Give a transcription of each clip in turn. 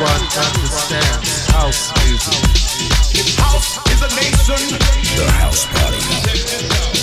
everyone understands house music. House is a nation. The house party.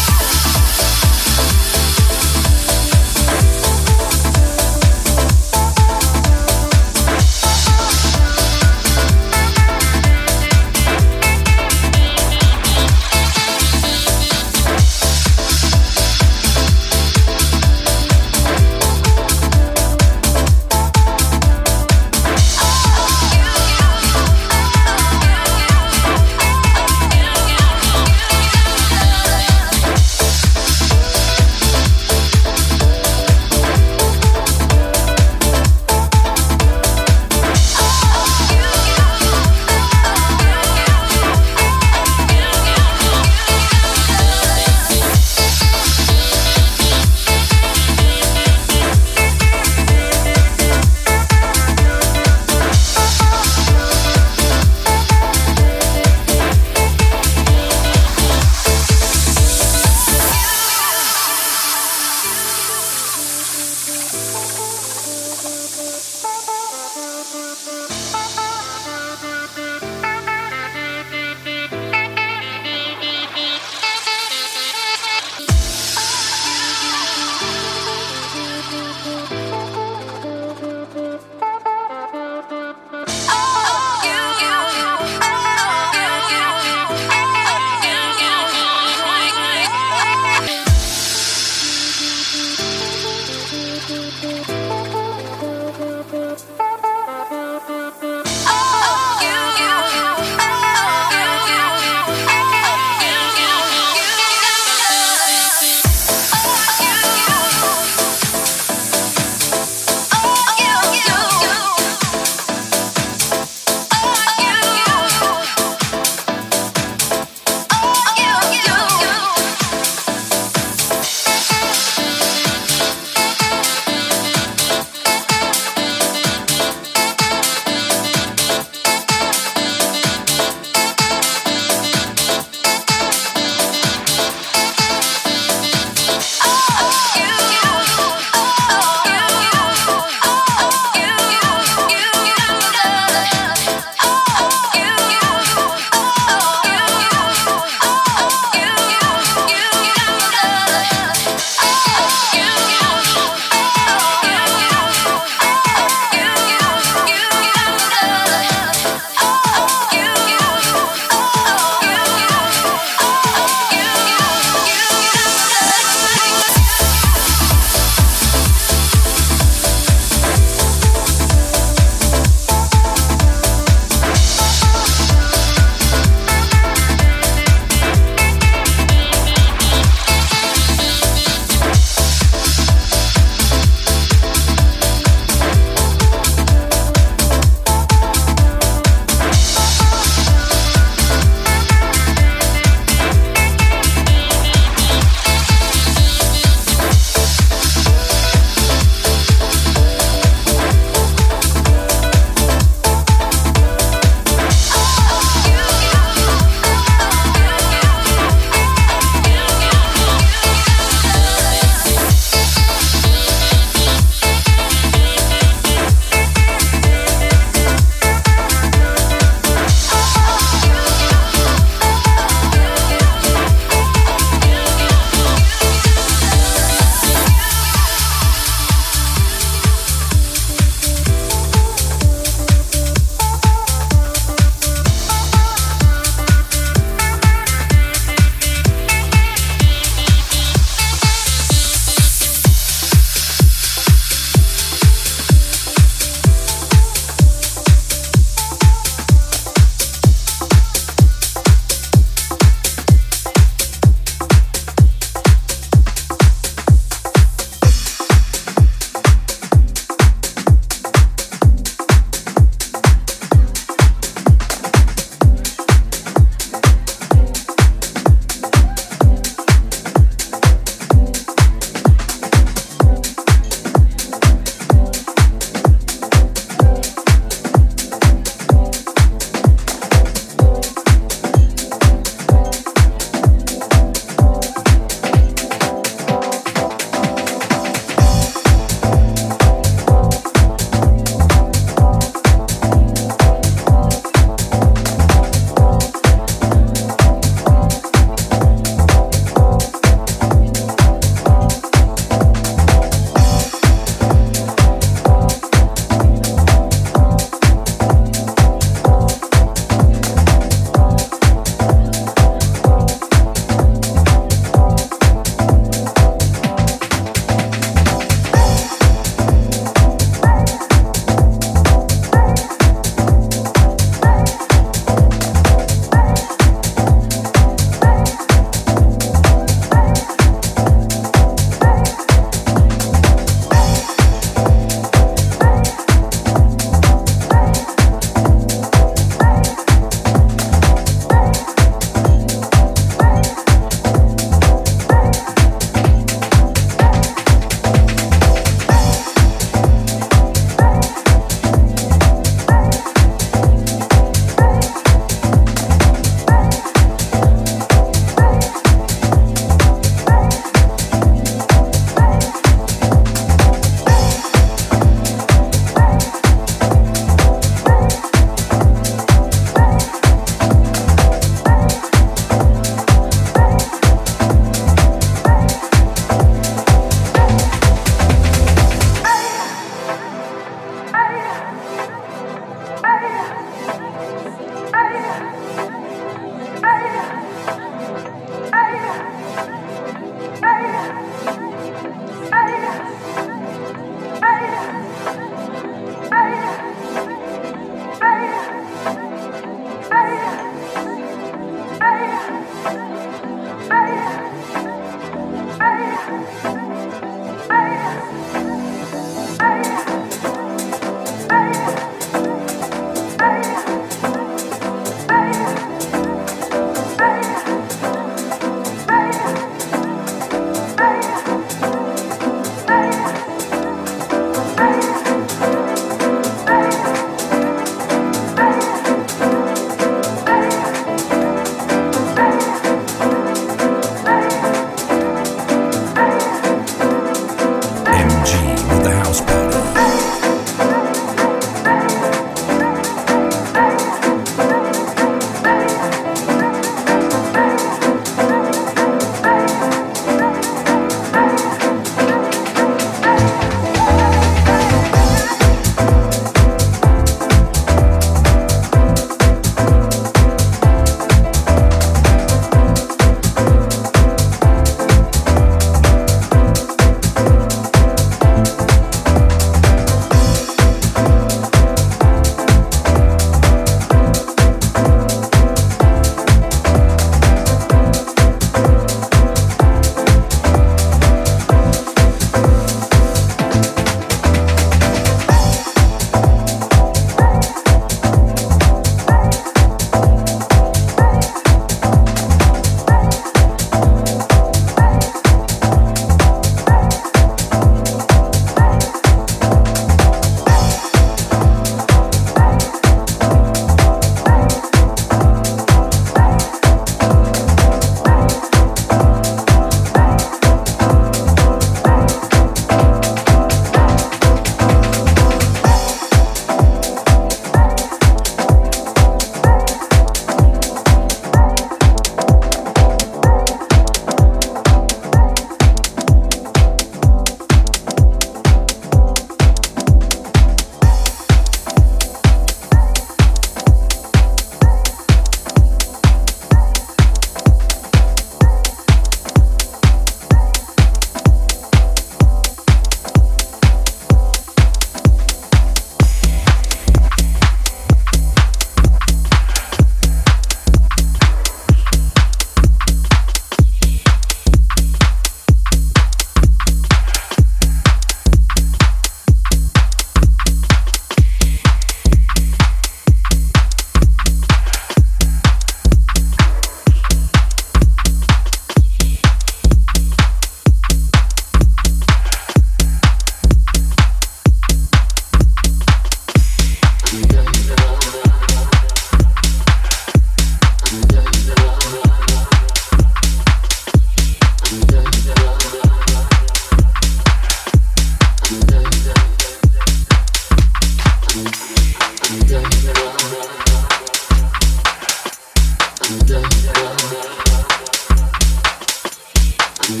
I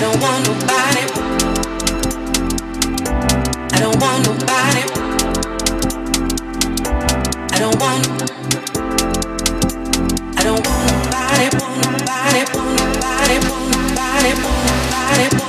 don't want nobody don't want nobody. I don't want. I don't want nobody, want nobody, want nobody, want nobody, want nobody.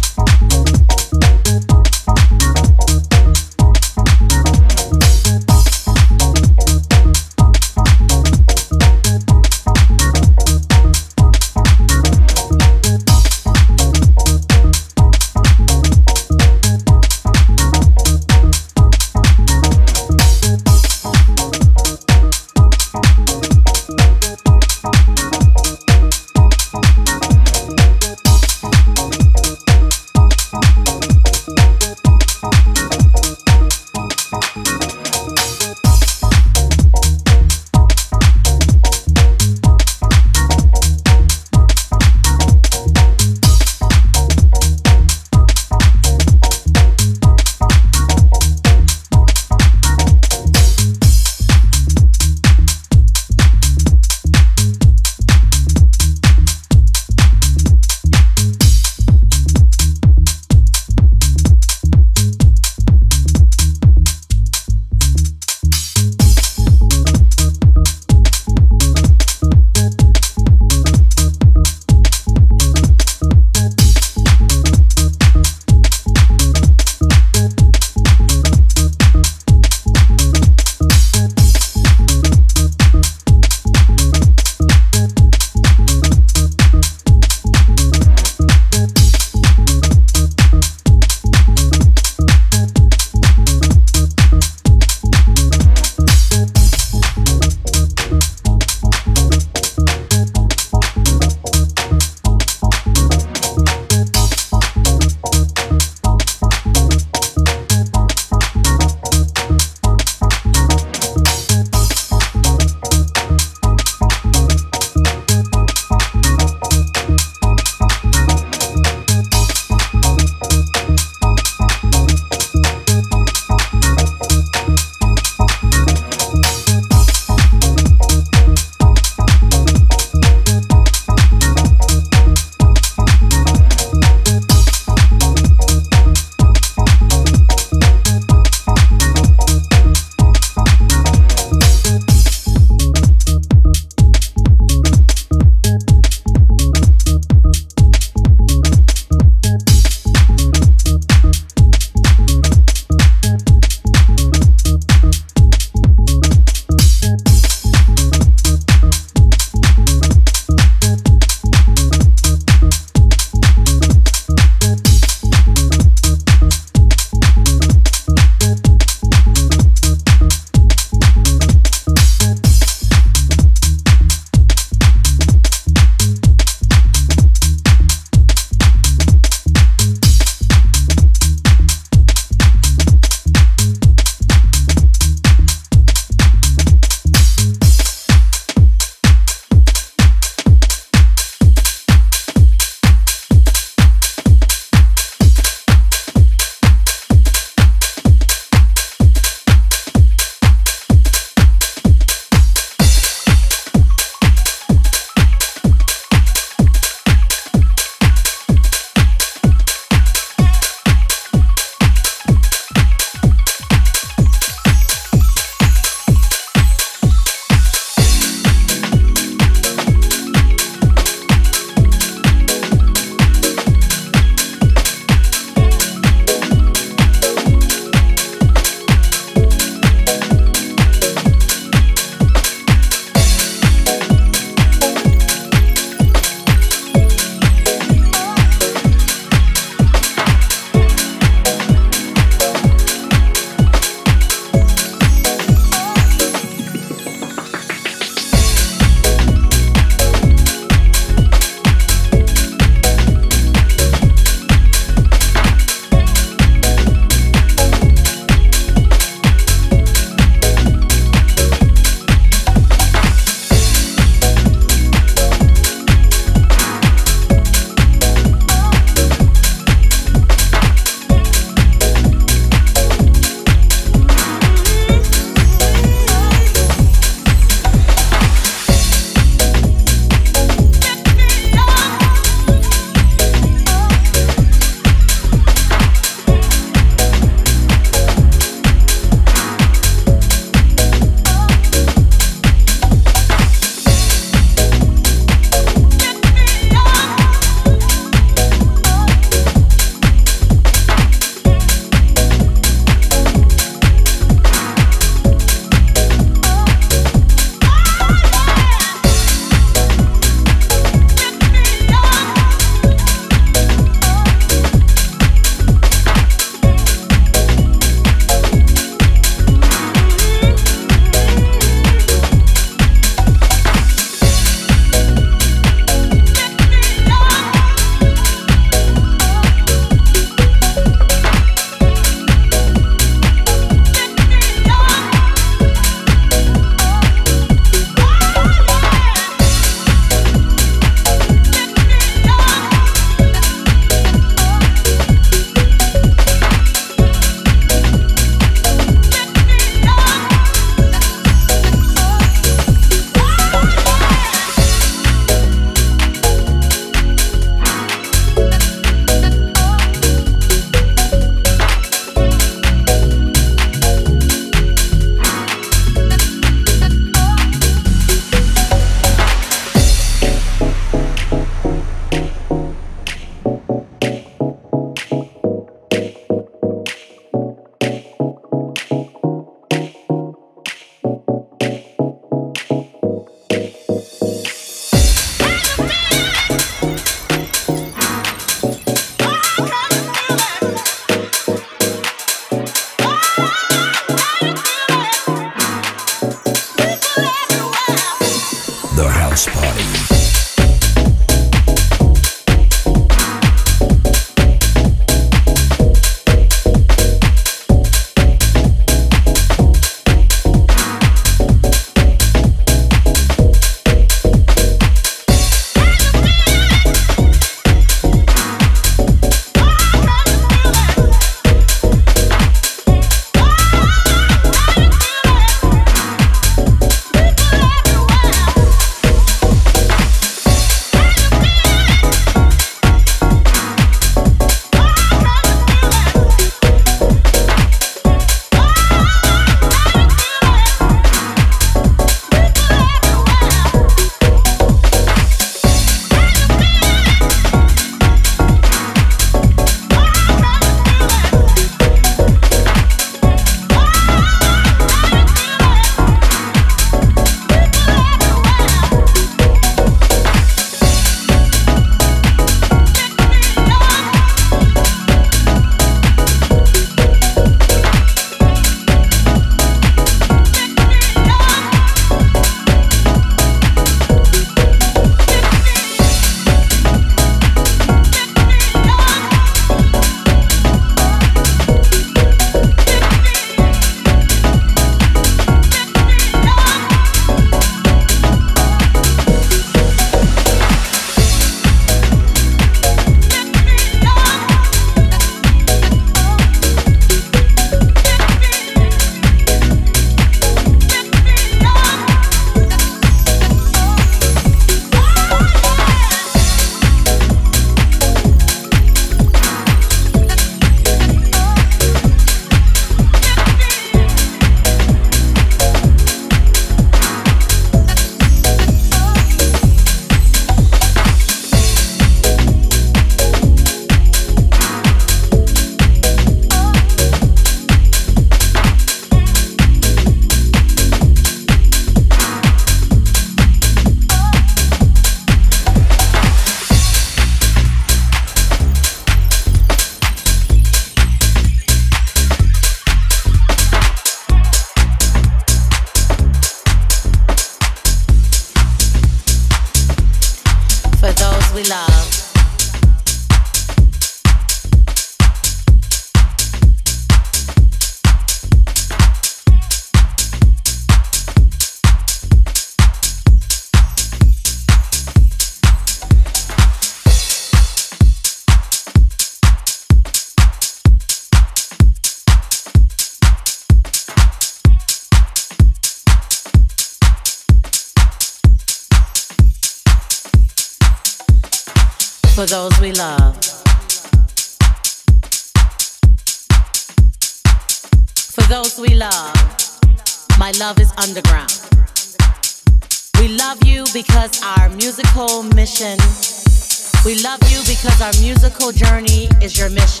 our musical journey is your mission.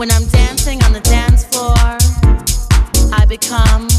When I'm dancing on the dance floor, I become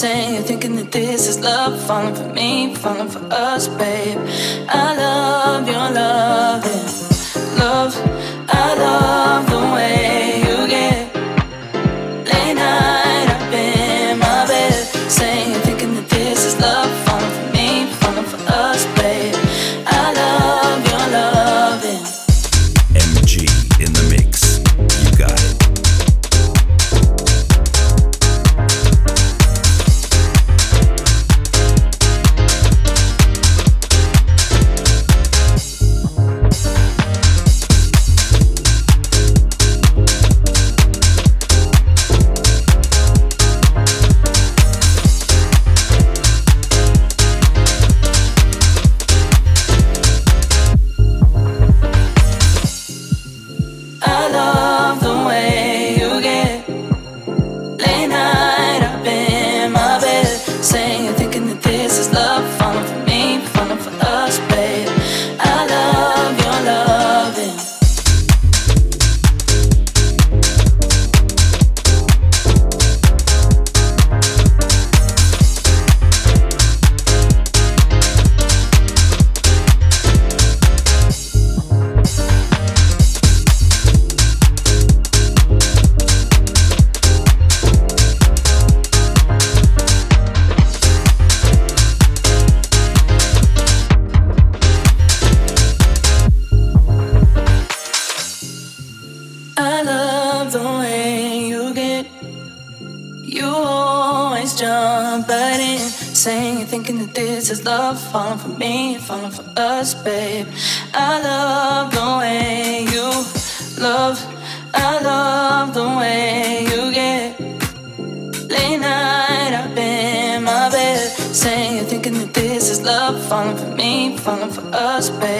You're Thinking that this is love, falling for me, falling for us, babe. I love your love, love. I love fun for us, babe.